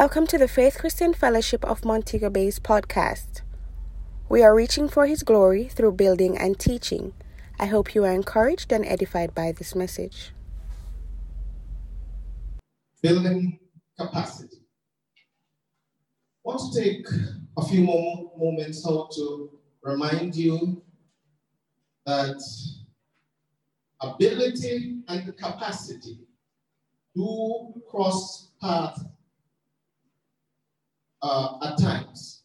Welcome to the Faith Christian Fellowship of Montego Bay's podcast. We are reaching for His glory through building and teaching. I hope you are encouraged and edified by this message. Building capacity. I want to take a few more moments now to remind you that ability and capacity do cross paths uh, at times.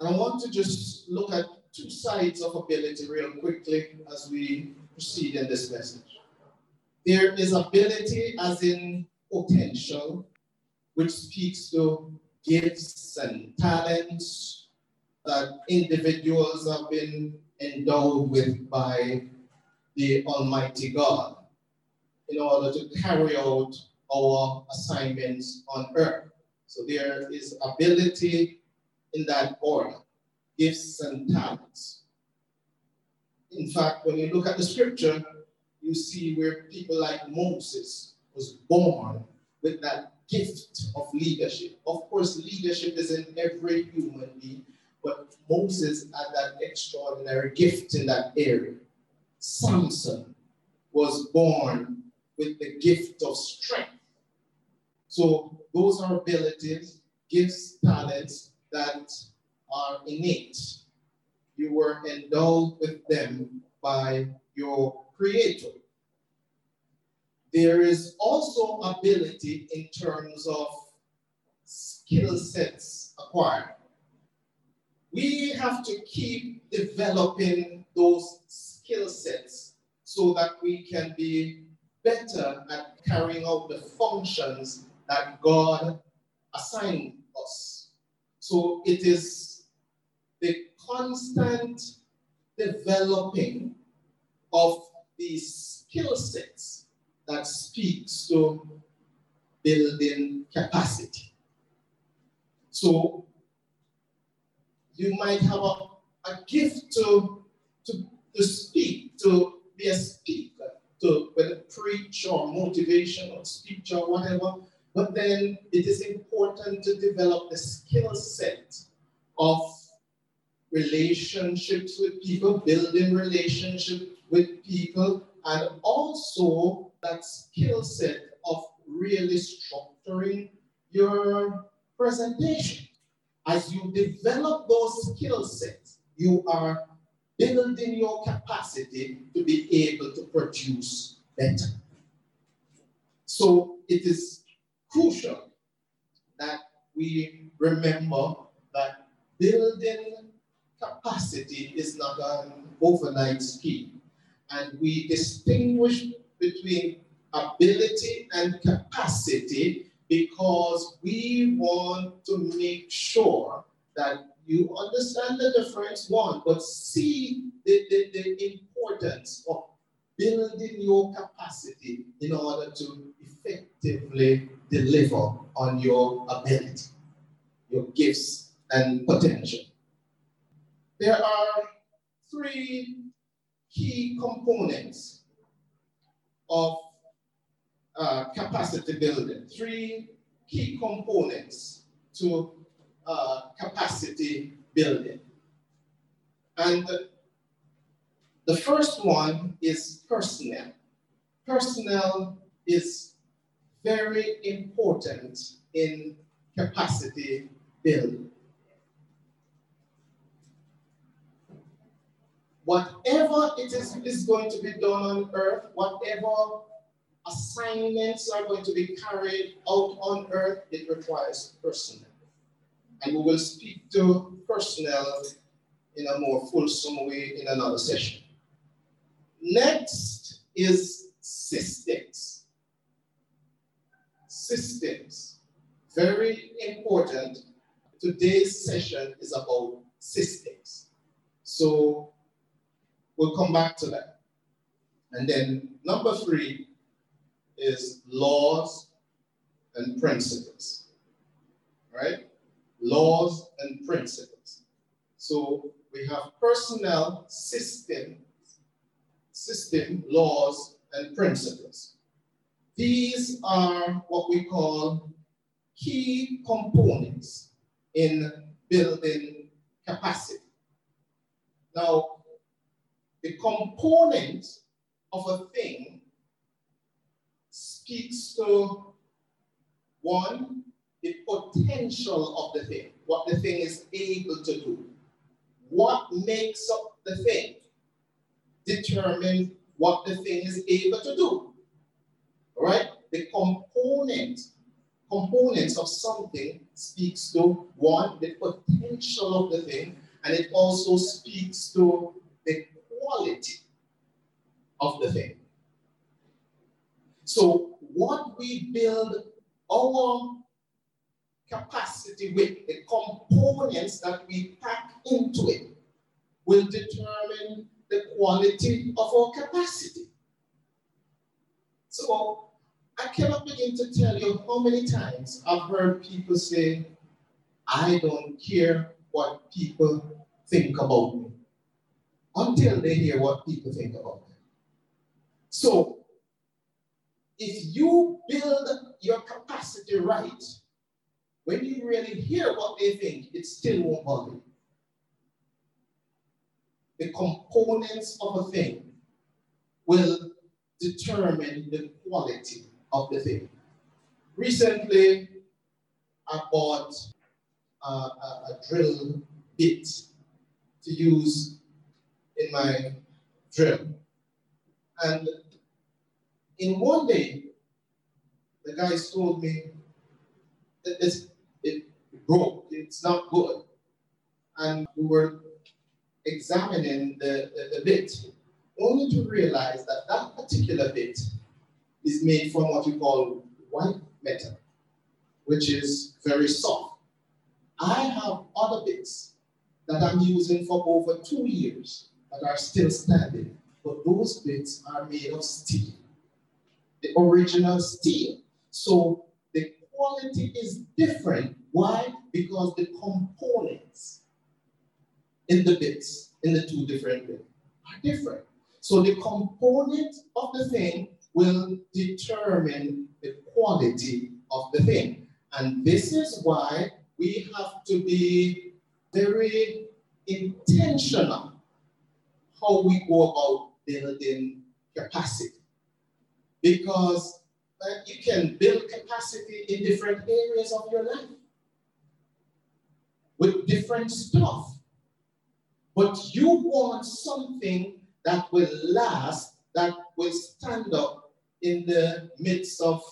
And I want to just look at two sides of ability real quickly as we proceed in this message. There is ability as in potential, which speaks to gifts and talents that individuals have been endowed with by the Almighty God in order to carry out our assignments on earth. So there is ability in that order, gifts and talents. In fact, when you look at the scripture, you see where people like Moses was born with that gift of leadership. Of course, leadership is in every human being, but Moses had that extraordinary gift in that area. Samson was born with the gift of strength. So those are abilities, gifts, talents that are innate. You were endowed with them by your creator. There is also ability in terms of skill sets acquired. We have to keep developing those skill sets so that we can be better at carrying out the functions that God assigned us. So it is the constant developing of these skill sets that speaks to building capacity. So you might have a, a gift to, to, to speak, to be a speaker, to whether preach or motivation or speech or whatever, but then it is important to develop the skill set of relationships with people, building relationships with people, and also that skill set of really structuring your presentation. As you develop those skill sets, you are building your capacity to be able to produce better. So it is crucial that we remember that building capacity is not an overnight scheme. And we distinguish between ability and capacity because we want to make sure that you understand the difference, one, but see the, the, the importance of building your capacity in order to effectively deliver on your ability, your gifts and potential. There are three key components of uh, capacity building, three key components to uh, capacity building. And the first one is personnel. Personnel is very important in capacity building. Whatever it is, is going to be done on earth, whatever assignments are going to be carried out on earth, it requires personnel. And we will speak to personnel in a more fulsome way in another session. Next is systems systems. Very important. Today's session is about systems. So we'll come back to that. And then number three is laws and principles. Right? Laws and principles. So we have personnel, system, system, laws, and principles these are what we call key components in building capacity. Now, the component of a thing speaks to one, the potential of the thing, what the thing is able to do. What makes up the thing determines what the thing is able to do. All right? The component, components of something speaks to one, the potential of the thing, and it also speaks to the quality of the thing. So, what we build our capacity with, the components that we pack into it, will determine the quality of our capacity. So, I cannot begin to tell you how many times I've heard people say, I don't care what people think about me until they hear what people think about them. So, if you build your capacity right, when you really hear what they think, it still won't bother you. The components of a thing will determine the quality of the thing. Recently, I bought a, a drill bit to use in my drill. And in one day, the guys told me that this it broke, it's not good. And we were examining the, the, the bit, only to realize that that particular bit is made from what we call white metal, which is very soft. I have other bits that I'm using for over two years that are still standing, but those bits are made of steel, the original steel. So the quality is different. Why? Because the components in the bits, in the two different bits, are different. So the component of the thing will determine the quality of the thing. And this is why we have to be very intentional how we go about building capacity. Because uh, you can build capacity in different areas of your life with different stuff. But you want something that will last, that will stand up in the midst of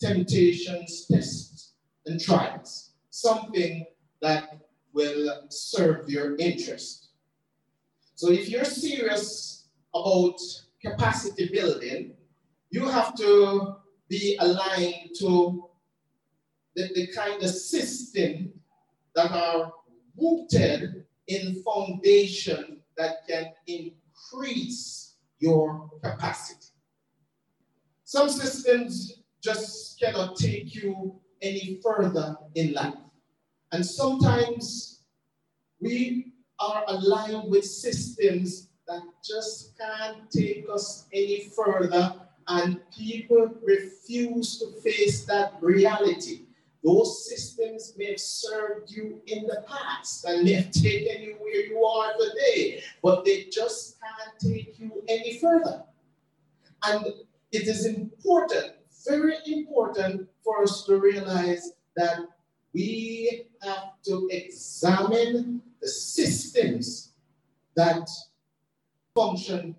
temptations, tests, and trials. Something that will serve your interest. So if you're serious about capacity building, you have to be aligned to the, the kind of system that are rooted in foundation that can increase your capacity. Some systems just cannot take you any further in life. And sometimes we are aligned with systems that just can't take us any further, and people refuse to face that reality. Those systems may have served you in the past and may have taken you where you are today, but they just can't take you any further. And it is important, very important for us to realize that we have to examine the systems that function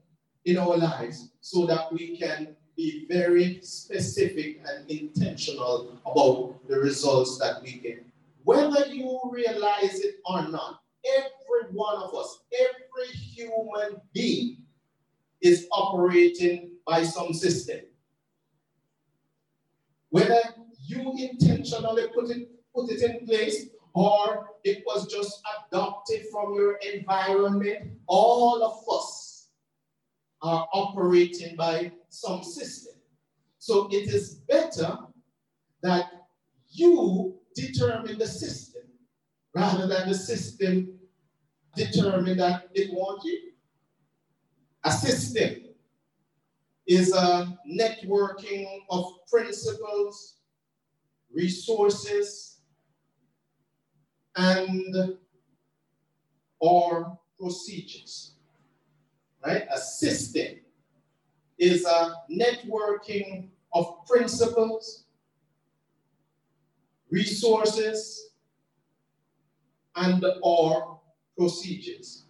in our lives so that we can be very specific and intentional about the results that we get. Whether you realize it or not, every one of us, every human being is operating by some system. Whether you intentionally put it, put it in place or it was just adopted from your environment, all of us are operating by some system. So it is better that you determine the system rather than the system determine that it wants you. A system is a networking of principles, resources, and or procedures. Right? A system is a networking of principles, resources, and or procedures.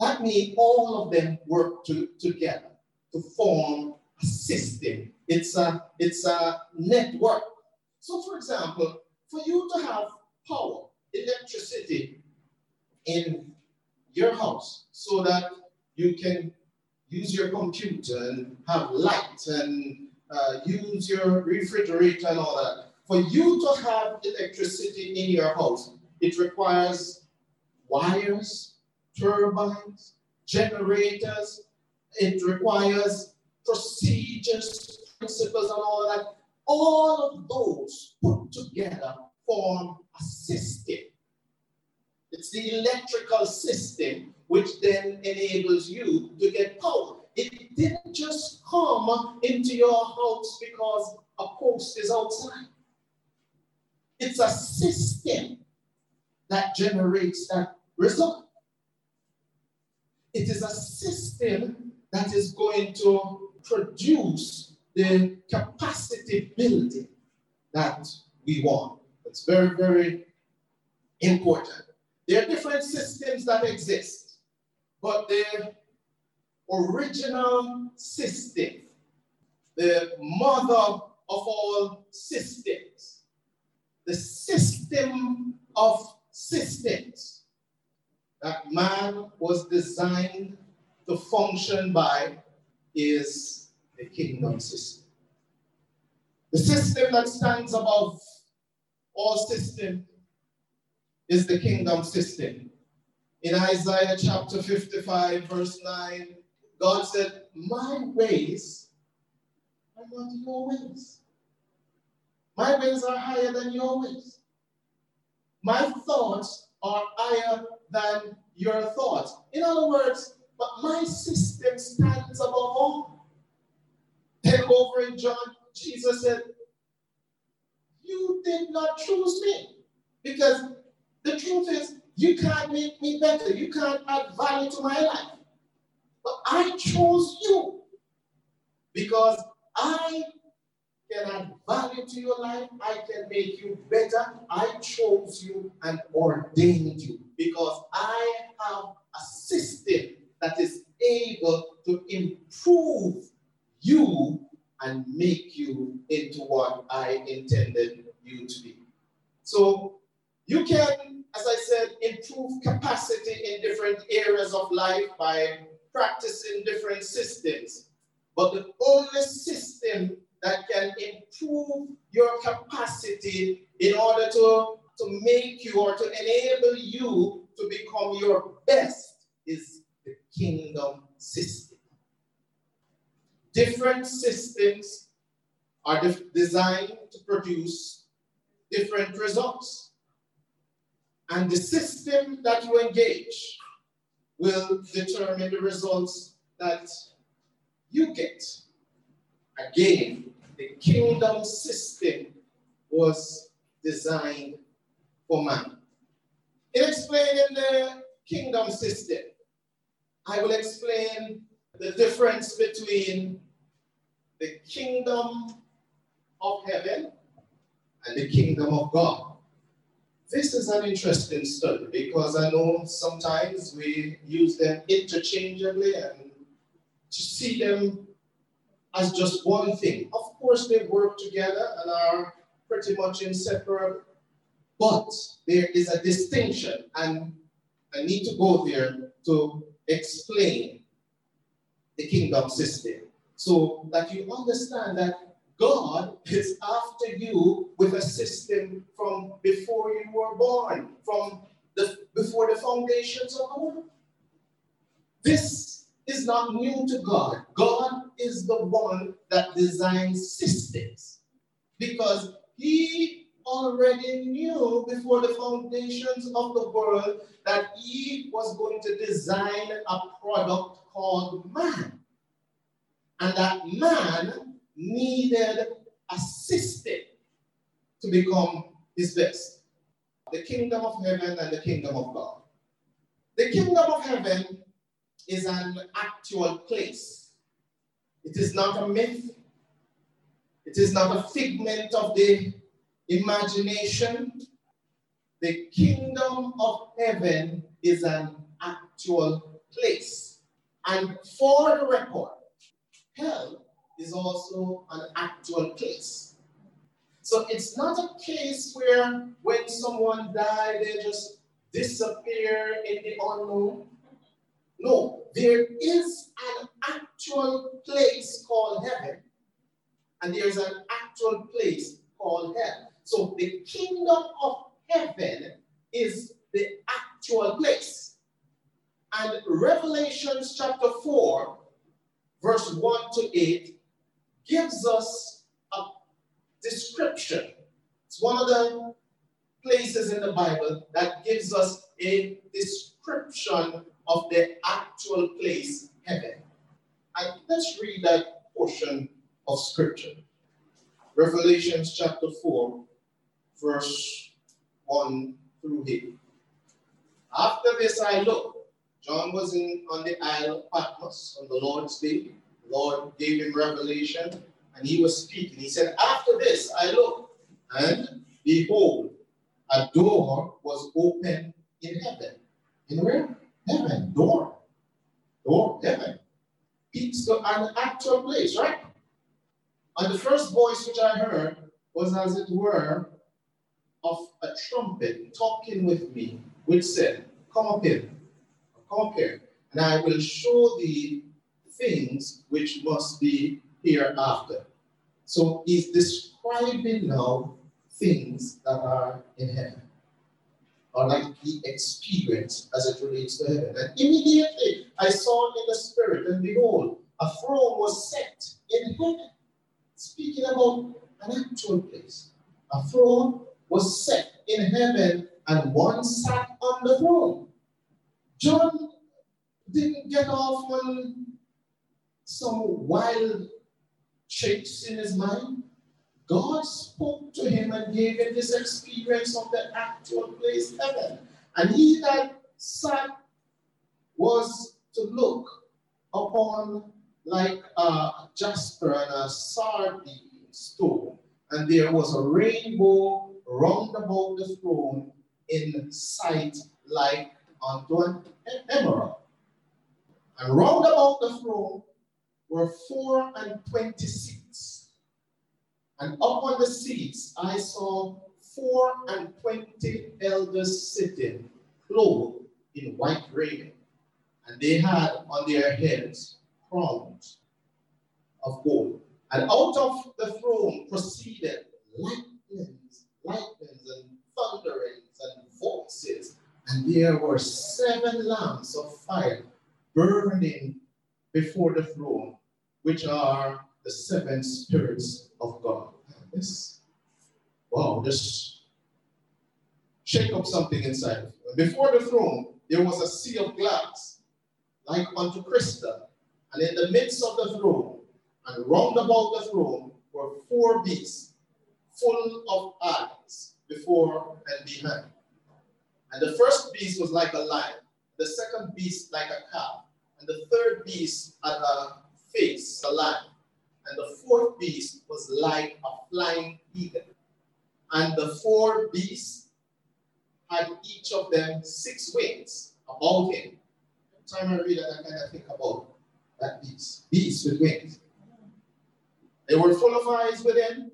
That means all of them work to, together to form a system. It's a, it's a network. So, for example, for you to have power, electricity in your house so that you can use your computer and have light and uh, use your refrigerator and all that. For you to have electricity in your house, it requires wires, turbines, generators. It requires procedures, principles, and all that. All of those put together form a system. It's the electrical system which then enables you to get power. It didn't just come into your house because a post is outside. It's a system that generates that result. It is a system that is going to produce the capacity building that we want. It's very, very important. There are different systems that exist, but the original system, the mother of all systems, the system of systems that man was designed to function by is the kingdom system. The system that stands above all systems is the kingdom system. In Isaiah chapter 55, verse 9, God said, My ways are not your ways. My ways are higher than your ways. My thoughts are higher than your thoughts. In other words, but my system stands above all. Then over in John, Jesus said, You did not choose me. Because the truth is, you can't make me better. You can't add value to my life. But I chose you because I can add value to your life. I can make you better. I chose you and ordained you because I have a system that is able to improve you and make you into what I intended life by practicing different systems. But the only system that can improve your capacity in order to, to make you or to enable you to become your best is the kingdom system. Different systems are de designed to produce different results. And the system that you engage will determine the results that you get. Again, the kingdom system was designed for man. In explaining the kingdom system, I will explain the difference between the kingdom of heaven and the kingdom of God. This is an interesting study because I know sometimes we use them interchangeably and to see them as just one thing. Of course, they work together and are pretty much inseparable, but there is a distinction, and I need to go there to explain the kingdom system so that you understand that God is after you with a system from before you were born, from the before the foundations of the world. This is not new to God. God is the one that designs systems because he already knew before the foundations of the world that he was going to design a product called man. and that man needed assisted to become his best. The kingdom of heaven and the kingdom of God. The kingdom of heaven is an actual place. It is not a myth. It is not a figment of the imagination. The kingdom of heaven is an actual place. And for the record, hell is also an actual place. So it's not a case where when someone died, they just disappear in the unknown. No, there is an actual place called heaven, and there's an actual place called hell. So the kingdom of heaven is the actual place. And Revelations chapter 4, verse 1 to 8, gives us a description. It's one of the places in the Bible that gives us a description of the actual place, heaven. And let's read that portion of scripture. Revelations chapter 4, verse 1 through 8. After this I looked. John was in on the Isle of Patmos on the Lord's day. Lord gave him revelation, and he was speaking. He said, After this I looked, and behold, a door was open in heaven. In where? Heaven. Door. Door. Heaven. It's an actual place, right? And the first voice which I heard was as it were of a trumpet talking with me, which said, Come up here, come up here, and I will show thee things which must be hereafter. So he's describing now things that are in heaven, or like the experience as it relates to heaven. And immediately I saw in the spirit, and behold, a throne was set in heaven, speaking about an actual place. A throne was set in heaven, and one sat on the throne. John didn't get off on some wild chase in his mind. God spoke to him and gave him this experience of the actual place, heaven. And he that sat was to look upon like a jasper and a sardine stone. And there was a rainbow round about the throne in sight like unto an emerald. And round about the throne were four and twenty seats. And upon the seats I saw four and twenty elders sitting, clothed in white raiment. And they had on their heads crowns of gold. And out of the throne proceeded lightnings, lightnings and thunderings and voices. And there were seven lamps of fire burning before the throne, which are the seven spirits of God. This, wow, just shake up something inside. Before the throne, there was a sea of glass, like unto crystal. And in the midst of the throne, and round about the throne, were four beasts, full of eyes, before and behind. And the first beast was like a lion, the second beast like a calf, and the third beast had a face, a lion, and the fourth beast was like a flying eagle. And the four beasts had each of them six wings about him. Time I read that, I kind of think about that beast, beast with wings. They were full of eyes within,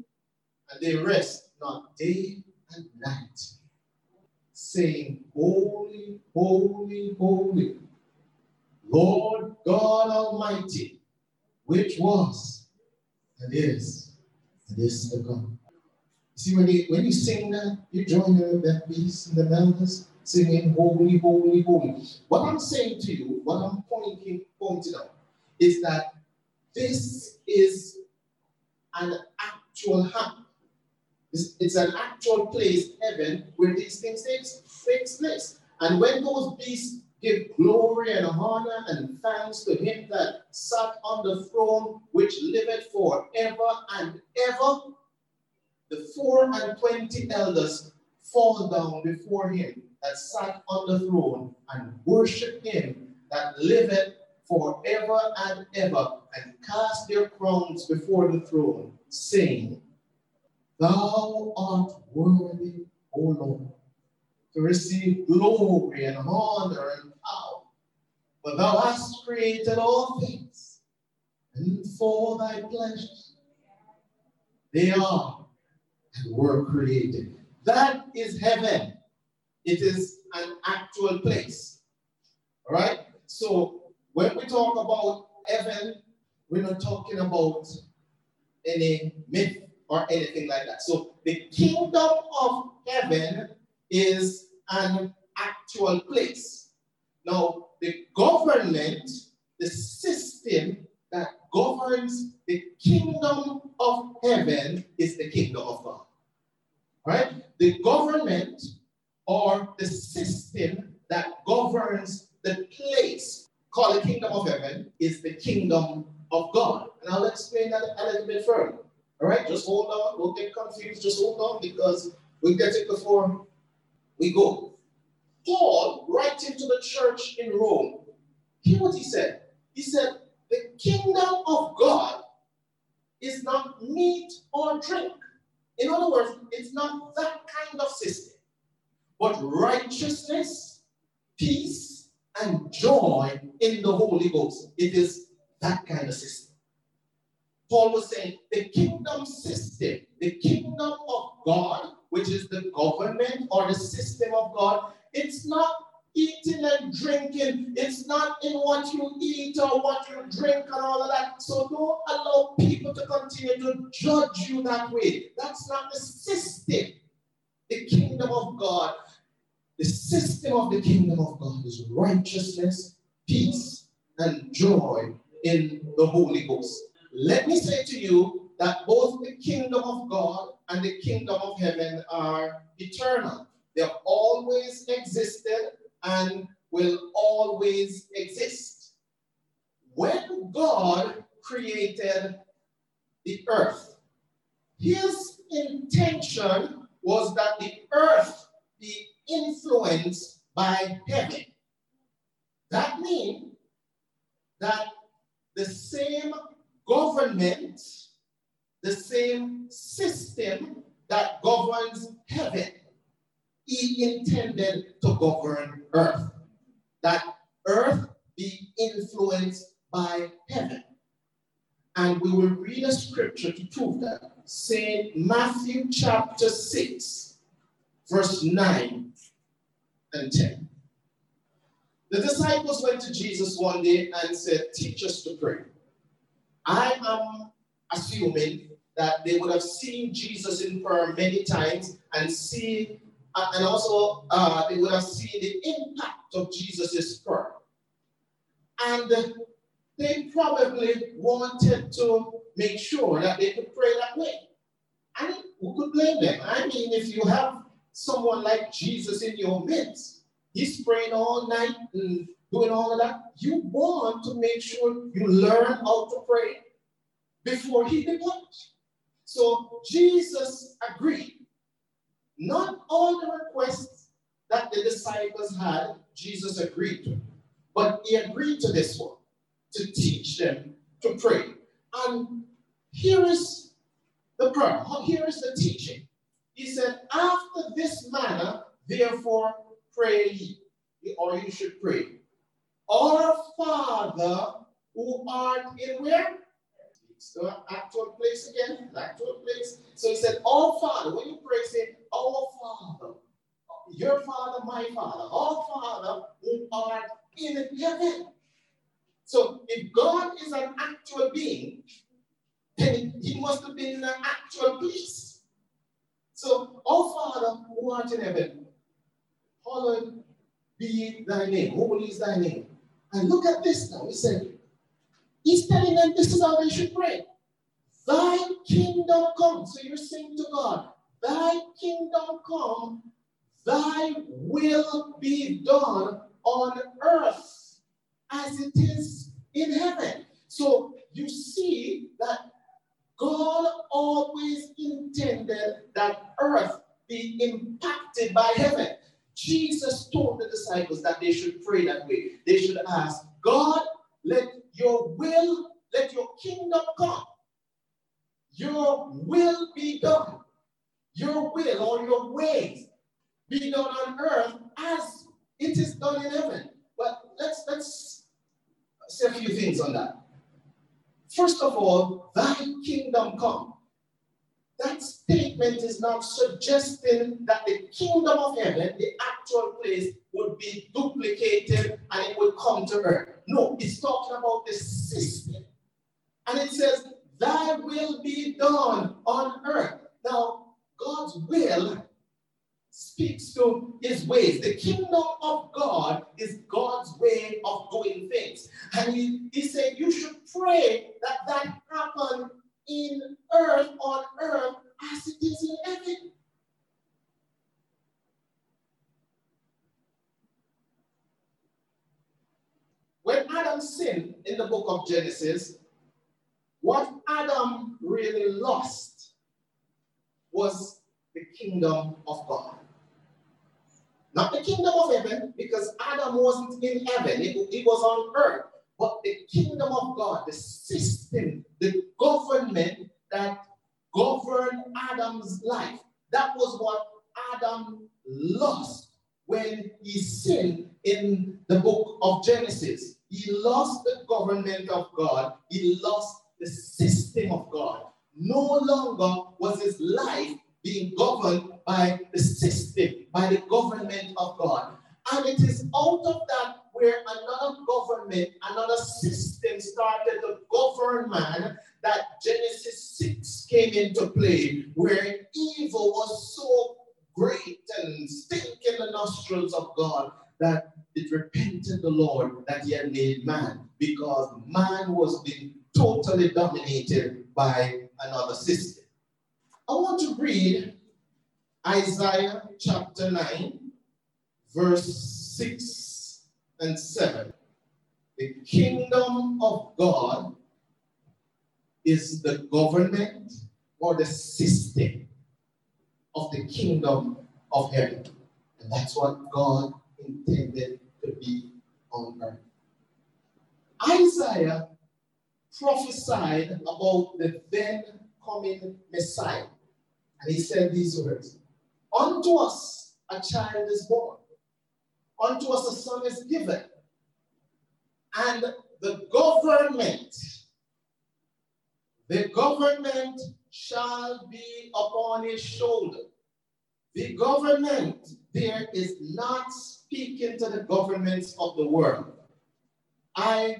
and they rest not day and night, saying, Holy, holy, holy, Lord God Almighty, which was and is and is to come. See, when you, when you sing that, you join in with that beast and the melodies singing, Holy, holy, holy. What I'm saying to you, what I'm pointing, pointing out, is that this is an actual happen. It's, it's, an actual place, heaven, where these things takes, takes place. And when those beasts give glory and honor and thanks to him that sat on the throne, which liveth forever and ever. The four and twenty elders fall down before him that sat on the throne and worship him that liveth forever and ever, and cast their crowns before the throne, saying, Thou art worthy, O Lord, to receive glory and honor and. For thou hast created all things, and for thy pleasure they are and were created. That is heaven. It is an actual place. All right? So when we talk about heaven, we're not talking about any myth or anything like that. So the kingdom of heaven is an actual place. Now, the government, the system that governs the kingdom of heaven is the kingdom of God. Right? The government or the system that governs the place called the kingdom of heaven is the kingdom of God. And I'll explain that a little bit further. All right, just hold on. Don't get confused. Just hold on because we'll get it before we go. Paul, writing to the church in Rome, hear what he said. He said, The kingdom of God is not meat or drink. In other words, it's not that kind of system, but righteousness, peace, and joy in the Holy Ghost. It is that kind of system. Paul was saying the kingdom system, the kingdom of God, which is the government or the system of God, it's not eating and drinking. It's not in what you eat or what you drink and all of that. So don't allow people to continue to judge you that way. That's not the system. The kingdom of God the system of the kingdom of God is righteousness, peace, and joy in the Holy Ghost. Let me say to you that both the kingdom of God and the kingdom of heaven are eternal. They have always existed and will always exist. When God created the earth, his intention was that the earth be influenced by heaven. That means that the same government, the same system that governs heaven, he intended to govern earth. That earth be influenced by heaven. And we will read a scripture to prove that. St. Matthew chapter 6, verse 9 and 10. The disciples went to Jesus one day and said, Teach us to pray. I am assuming that they would have seen Jesus in prayer many times and see, uh, and also uh, they would have seen the impact of Jesus' prayer. And they probably wanted to make sure that they could pray that way. And who could blame them? I mean, if you have someone like Jesus in your midst. He's praying all night and doing all of that. You want to make sure you learn how to pray before he departs. So Jesus agreed. Not all the requests that the disciples had, Jesus agreed to. But he agreed to this one to teach them to pray. And here is the prayer. Here is the teaching. He said, After this manner, therefore, pray ye, or you should pray. Our Father who art in where? It's the actual place again, actual place. So he said, Our Father, when you pray, say, Our Father, your Father, my Father, our Father who art in heaven. So if God is an actual being, then he must have been in an actual place. So, our Father who art in heaven, hallowed be thy name. Holy is thy name. And look at this now. He said, He's telling them this is how they should pray. Thy kingdom come. So you're saying to God, Thy kingdom come, thy will be done on earth as it is in heaven. So you see that God always intended that earth be impacted by heaven. Jesus told the disciples that they should pray that way. They should ask, God, let your will, let your kingdom come. Your will be done. Your will or your ways be done on earth as it is done in heaven. But let's let's say a few things on that. First of all, thy kingdom come. That statement is not suggesting that the kingdom of heaven, the actual place, would be duplicated and it would come to earth. No, it's talking about the system. And it says, Thy will be done on earth. Now, God's will speaks to his ways. The kingdom of God is God's way of doing things. And he, he said, You should pray that that happen in earth, on earth, as it is in heaven. When Adam sinned in the book of Genesis, what Adam really lost was the kingdom of God. Not the kingdom of heaven, because Adam wasn't in heaven, it, was on earth. But the kingdom of God, the system, the government that governed Adam's life, that was what Adam lost when he sinned in the book of Genesis. He lost the government of God, he lost the system of God. No longer was his life being governed by the system, by the government of God. And it is out of that where another government, another system started to govern man that Genesis 6 came into play, where evil was so great and stink in the nostrils of God that it repented the Lord that he had made man because man was being totally dominated by another system. I want to read Isaiah chapter 9, verse 6 and 7. The kingdom of God is the government or the system of the kingdom of heaven. And that's what God intended to be on earth. Isaiah prophesied about the then coming Messiah. And he said these words Unto us a child is born, unto us a son is given, and the government, the government shall be upon his shoulder. The government there is not speaking to the governments of the world. I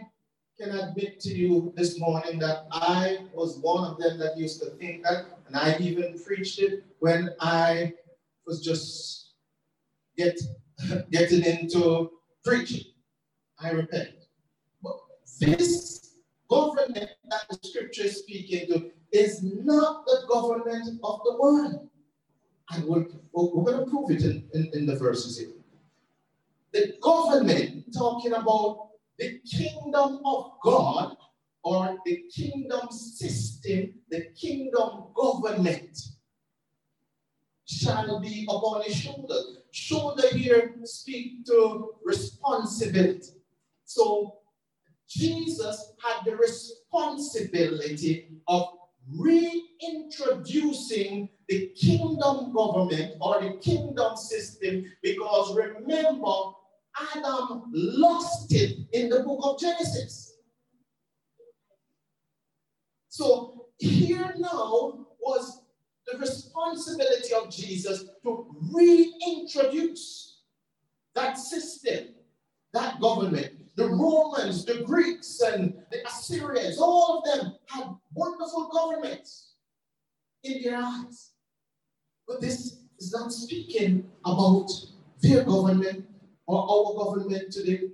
can admit to you this morning that I was one of them that used to think that, and I even preached it when I was just get, getting into preaching. I repent. But this government that the scripture is speaking to is not the government of the world. And we're, we're going to prove it in, in, in the verses here. The government talking about the kingdom of God or the kingdom system, the kingdom government shall be upon his shoulder. Shoulder here speak to responsibility. So Jesus had the responsibility of reintroducing the kingdom government or the kingdom system because remember, Adam lost it in the book of Genesis. So here now was the responsibility of Jesus to reintroduce that system, that government. The Romans, the Greeks, and the Assyrians, all of them had wonderful governments in their eyes. But this is not speaking about their government or our government today.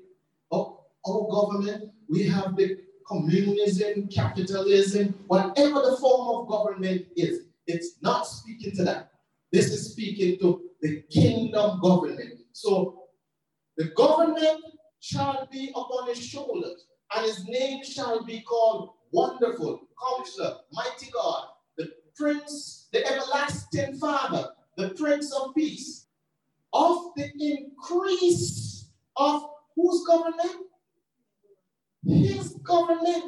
Or our government, we have the communism, capitalism, whatever the form of government is. It's not speaking to that. This is speaking to the kingdom government. So The government shall be upon his shoulders, and his name shall be called Wonderful, Counselor, Mighty God, the Prince, the Everlasting Father, the Prince of Peace. Of the increase of whose government? His government.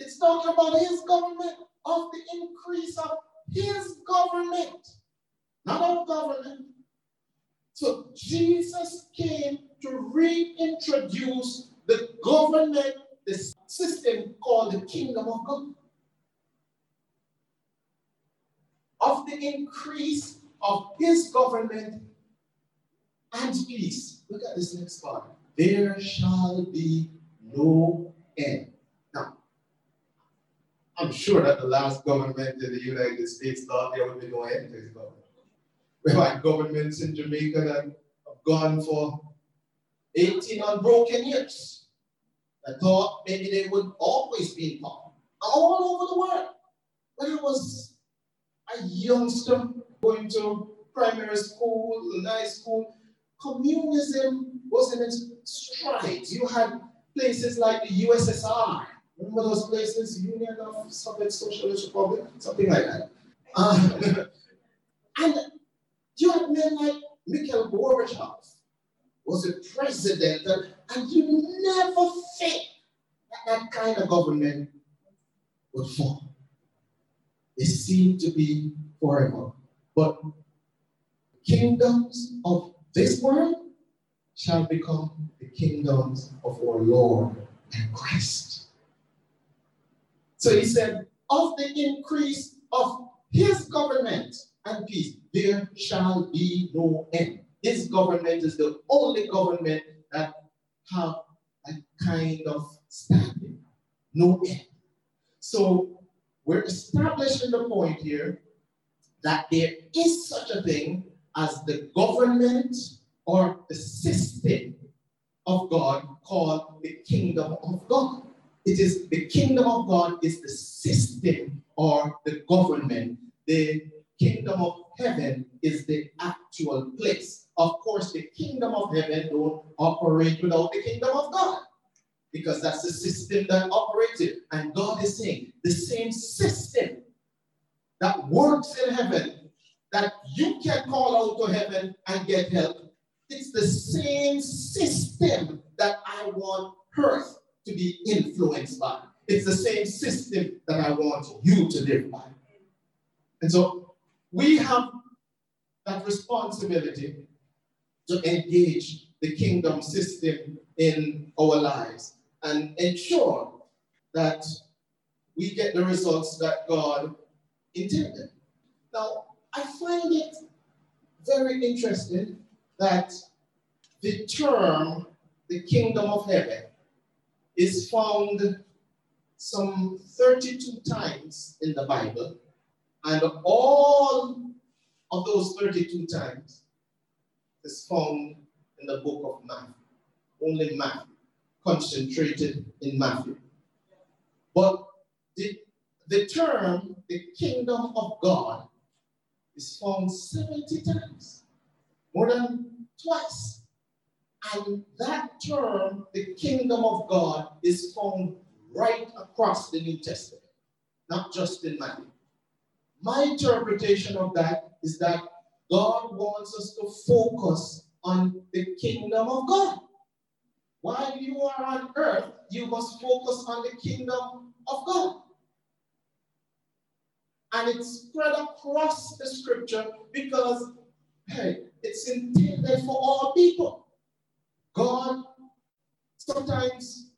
It's talking about his government, of the increase of his government, not of government. So Jesus came to reintroduce the government, the system called the kingdom of God. Of the increase of his government and peace. Look at this next part. There shall be no end. I'm sure that the last government in the United States thought there would be no end to his government. We have governments in Jamaica that have gone for 18 unbroken years. I thought maybe they would always be in power. All over the world. When I was a youngster going to primary school high school, communism was in its stride. You had places like the USSR. Remember those places, Union of Soviet Socialist Republic, something like that. Uh, and you had men like Mikhail Gorbachev, was a president, and you never think that that kind of government would fall. It seemed to be forever. But the kingdoms of this world shall become the kingdoms of our Lord and Christ. So he said, of the increase of his government and peace, there shall be no end. His government is the only government that have a kind of standing, no end. So we're establishing the point here that there is such a thing as the government or the system of God called the kingdom of God. It is the kingdom of God is the system or the government. The kingdom of heaven is the actual place. Of course, the kingdom of heaven don't operate without the kingdom of God because that's the system that operates it. And God is saying the same system that works in heaven that you can call out to heaven and get help. It's the same system that I want earth to be influenced by. It's the same system that I want you to live by. And so we have that responsibility to engage the kingdom system in our lives and ensure that we get the results that God intended. Now, I find it very interesting that the term the kingdom of heaven is found some 32 times in the Bible, and all of those 32 times is found in the book of Matthew. Only Matthew, concentrated in Matthew. But the, the term, the kingdom of God, is found 70 times, more than twice. And that term, the kingdom of God, is found right across the New Testament, not just in Matthew. My interpretation of that is that God wants us to focus on the kingdom of God. While you are on earth, you must focus on the kingdom of God. And it's spread across the scripture because, hey, it's intended for all people. God, sometimes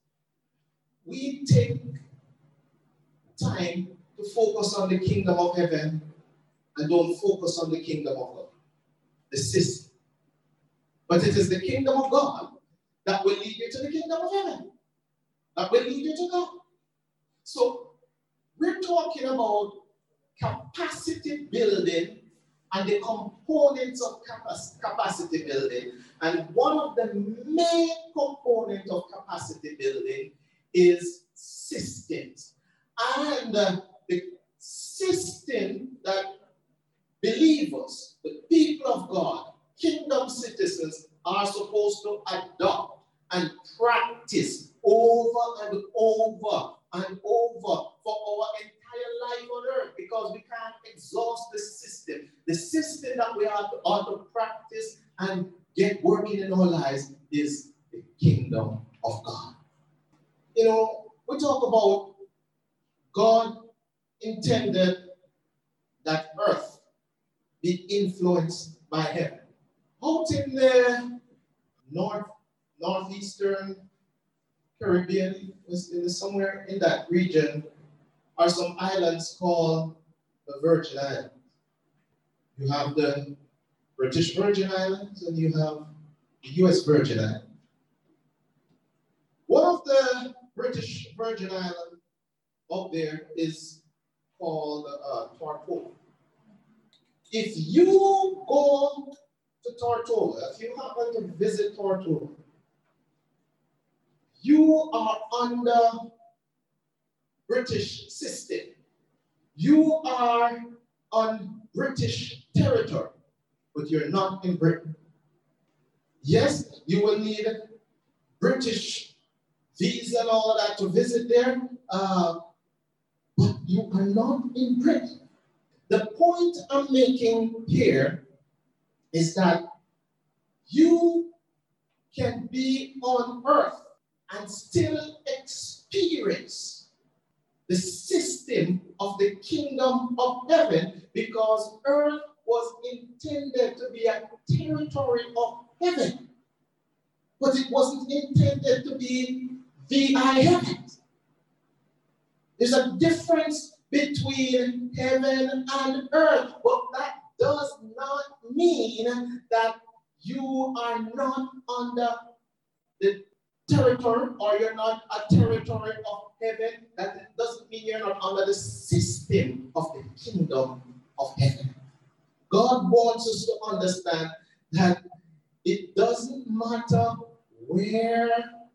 we take time to focus on the kingdom of heaven and don't focus on the kingdom of God, the system. But it is the kingdom of God that will lead you to the kingdom of heaven, that will lead you to God. So we're talking about capacity building and the components of capacity building. And one of the main components of capacity building is systems. And uh, the system that believers, the people of God, kingdom citizens are supposed to adopt and practice over and over and over for our entire life on earth because we can't exhaust the system. The system that we have to, ought to practice and get working in our lives is the kingdom of God. You know, we talk about God intended that earth be influenced by heaven. Out in the north, northeastern Caribbean, somewhere in that region, are some islands called the Virgin Islands. You have the British Virgin Islands and you have the US Virgin Islands. One of the British Virgin Islands up there is called uh, Tortola. If you go to Tortola, if you happen to visit Tortola, you are under British system. You are on British territory, but you're not in Britain. Yes, you will need British visa and all that to visit there, uh, but you are not in Britain. The point I'm making here is that you can be on earth and still experience the system of the kingdom of heaven because earth was intended to be a territory of heaven. But it wasn't intended to be VI heaven. There's a difference between heaven and earth, but that does not mean that you are not under the territory or you're not a territory of heaven, that doesn't mean you're not under the system of the kingdom of heaven. God wants us to understand that it doesn't matter where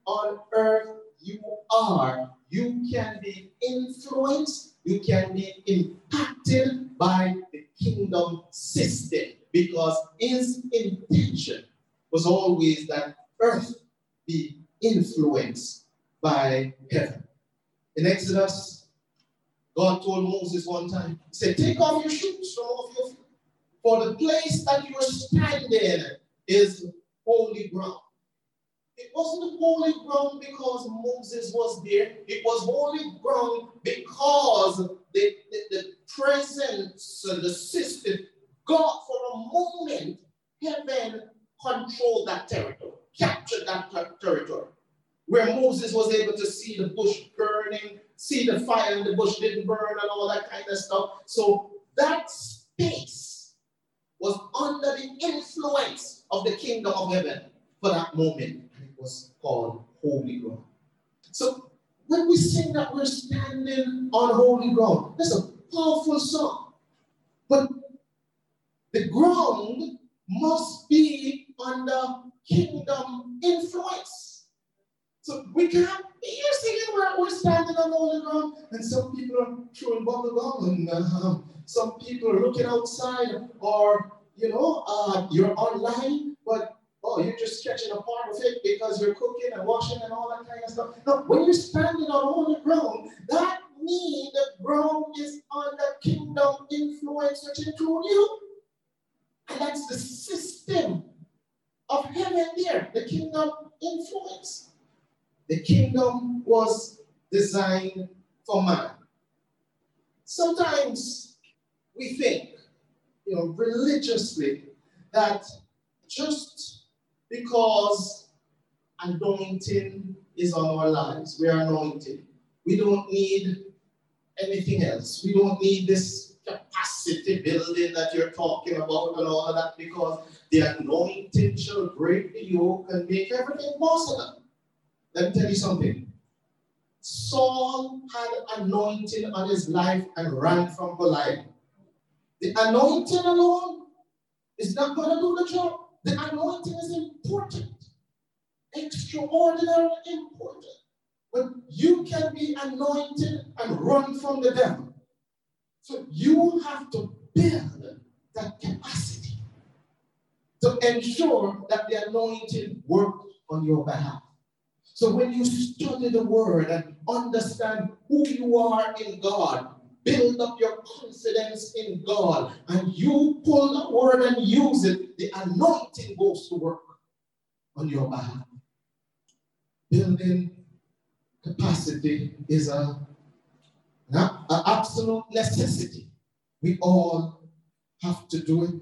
on earth you are, you can be influenced, you can be impacted by the kingdom system because his intention was always that earth be influenced by heaven. In Exodus, God told Moses one time, He said, Take off your shoes from off your feet, for the place that you are standing is holy ground. It wasn't holy ground because Moses was there. It was holy ground because the, the, the presence and the system, God, for a moment, heaven controlled that territory, captured that territory where Moses was able to see the bush burning, see the fire and the bush didn't burn and all that kind of stuff. So that space was under the influence of the kingdom of heaven for that moment. And it was called holy ground. So when we sing that we're standing on holy ground, that's a powerful song. But the ground must be under kingdom influence. So we can't be singing where we're standing on holy ground, and some people are throwing bubble gum, and uh, some people are looking outside, or you know, uh, you're online, but oh, you're just stretching a part of it because you're cooking and washing and all that kind of stuff. No, when you're standing on holy ground, that means the ground is under kingdom influence, which include you. And that's the system of heaven there, the kingdom influence. The kingdom was designed for man. Sometimes we think, you know, religiously that just because anointing is on our lives, we are anointed. We don't need anything else. We don't need this capacity building that you're talking about and all of that because the anointing shall break the yoke and make everything possible. Let me tell you something. Saul had anointing on his life and ran from Goliath. The anointing alone is not going to do the job. The anointing is important, extraordinarily important. But you can be anointed and run from the devil. So you have to build that capacity to ensure that the anointing worked on your behalf. So when you study the word and understand who you are in God, build up your confidence in God, and you pull the word and use it, the anointing goes to work on your behalf. Building capacity is a, an absolute necessity. We all have to do it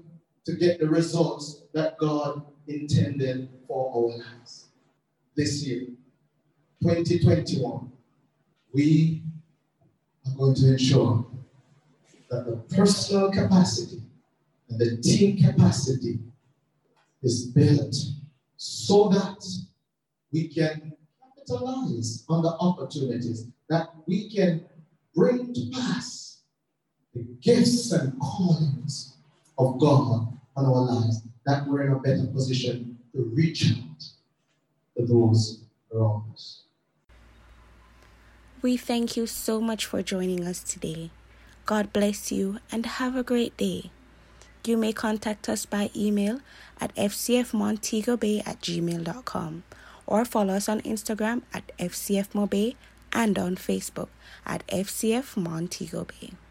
to get the results that God intended for our lives this year. 2021, we are going to ensure that the personal capacity and the team capacity is built so that we can capitalize on the opportunities, that we can bring to pass the gifts and callings of God on our lives, that we're in a better position to reach out to those around us. We thank you so much for joining us today. God bless you and have a great day. You may contact us by email at fcfmontegobay at gmail.com or follow us on Instagram at fcfmobay and on Facebook at fcfmontegobay. Bay.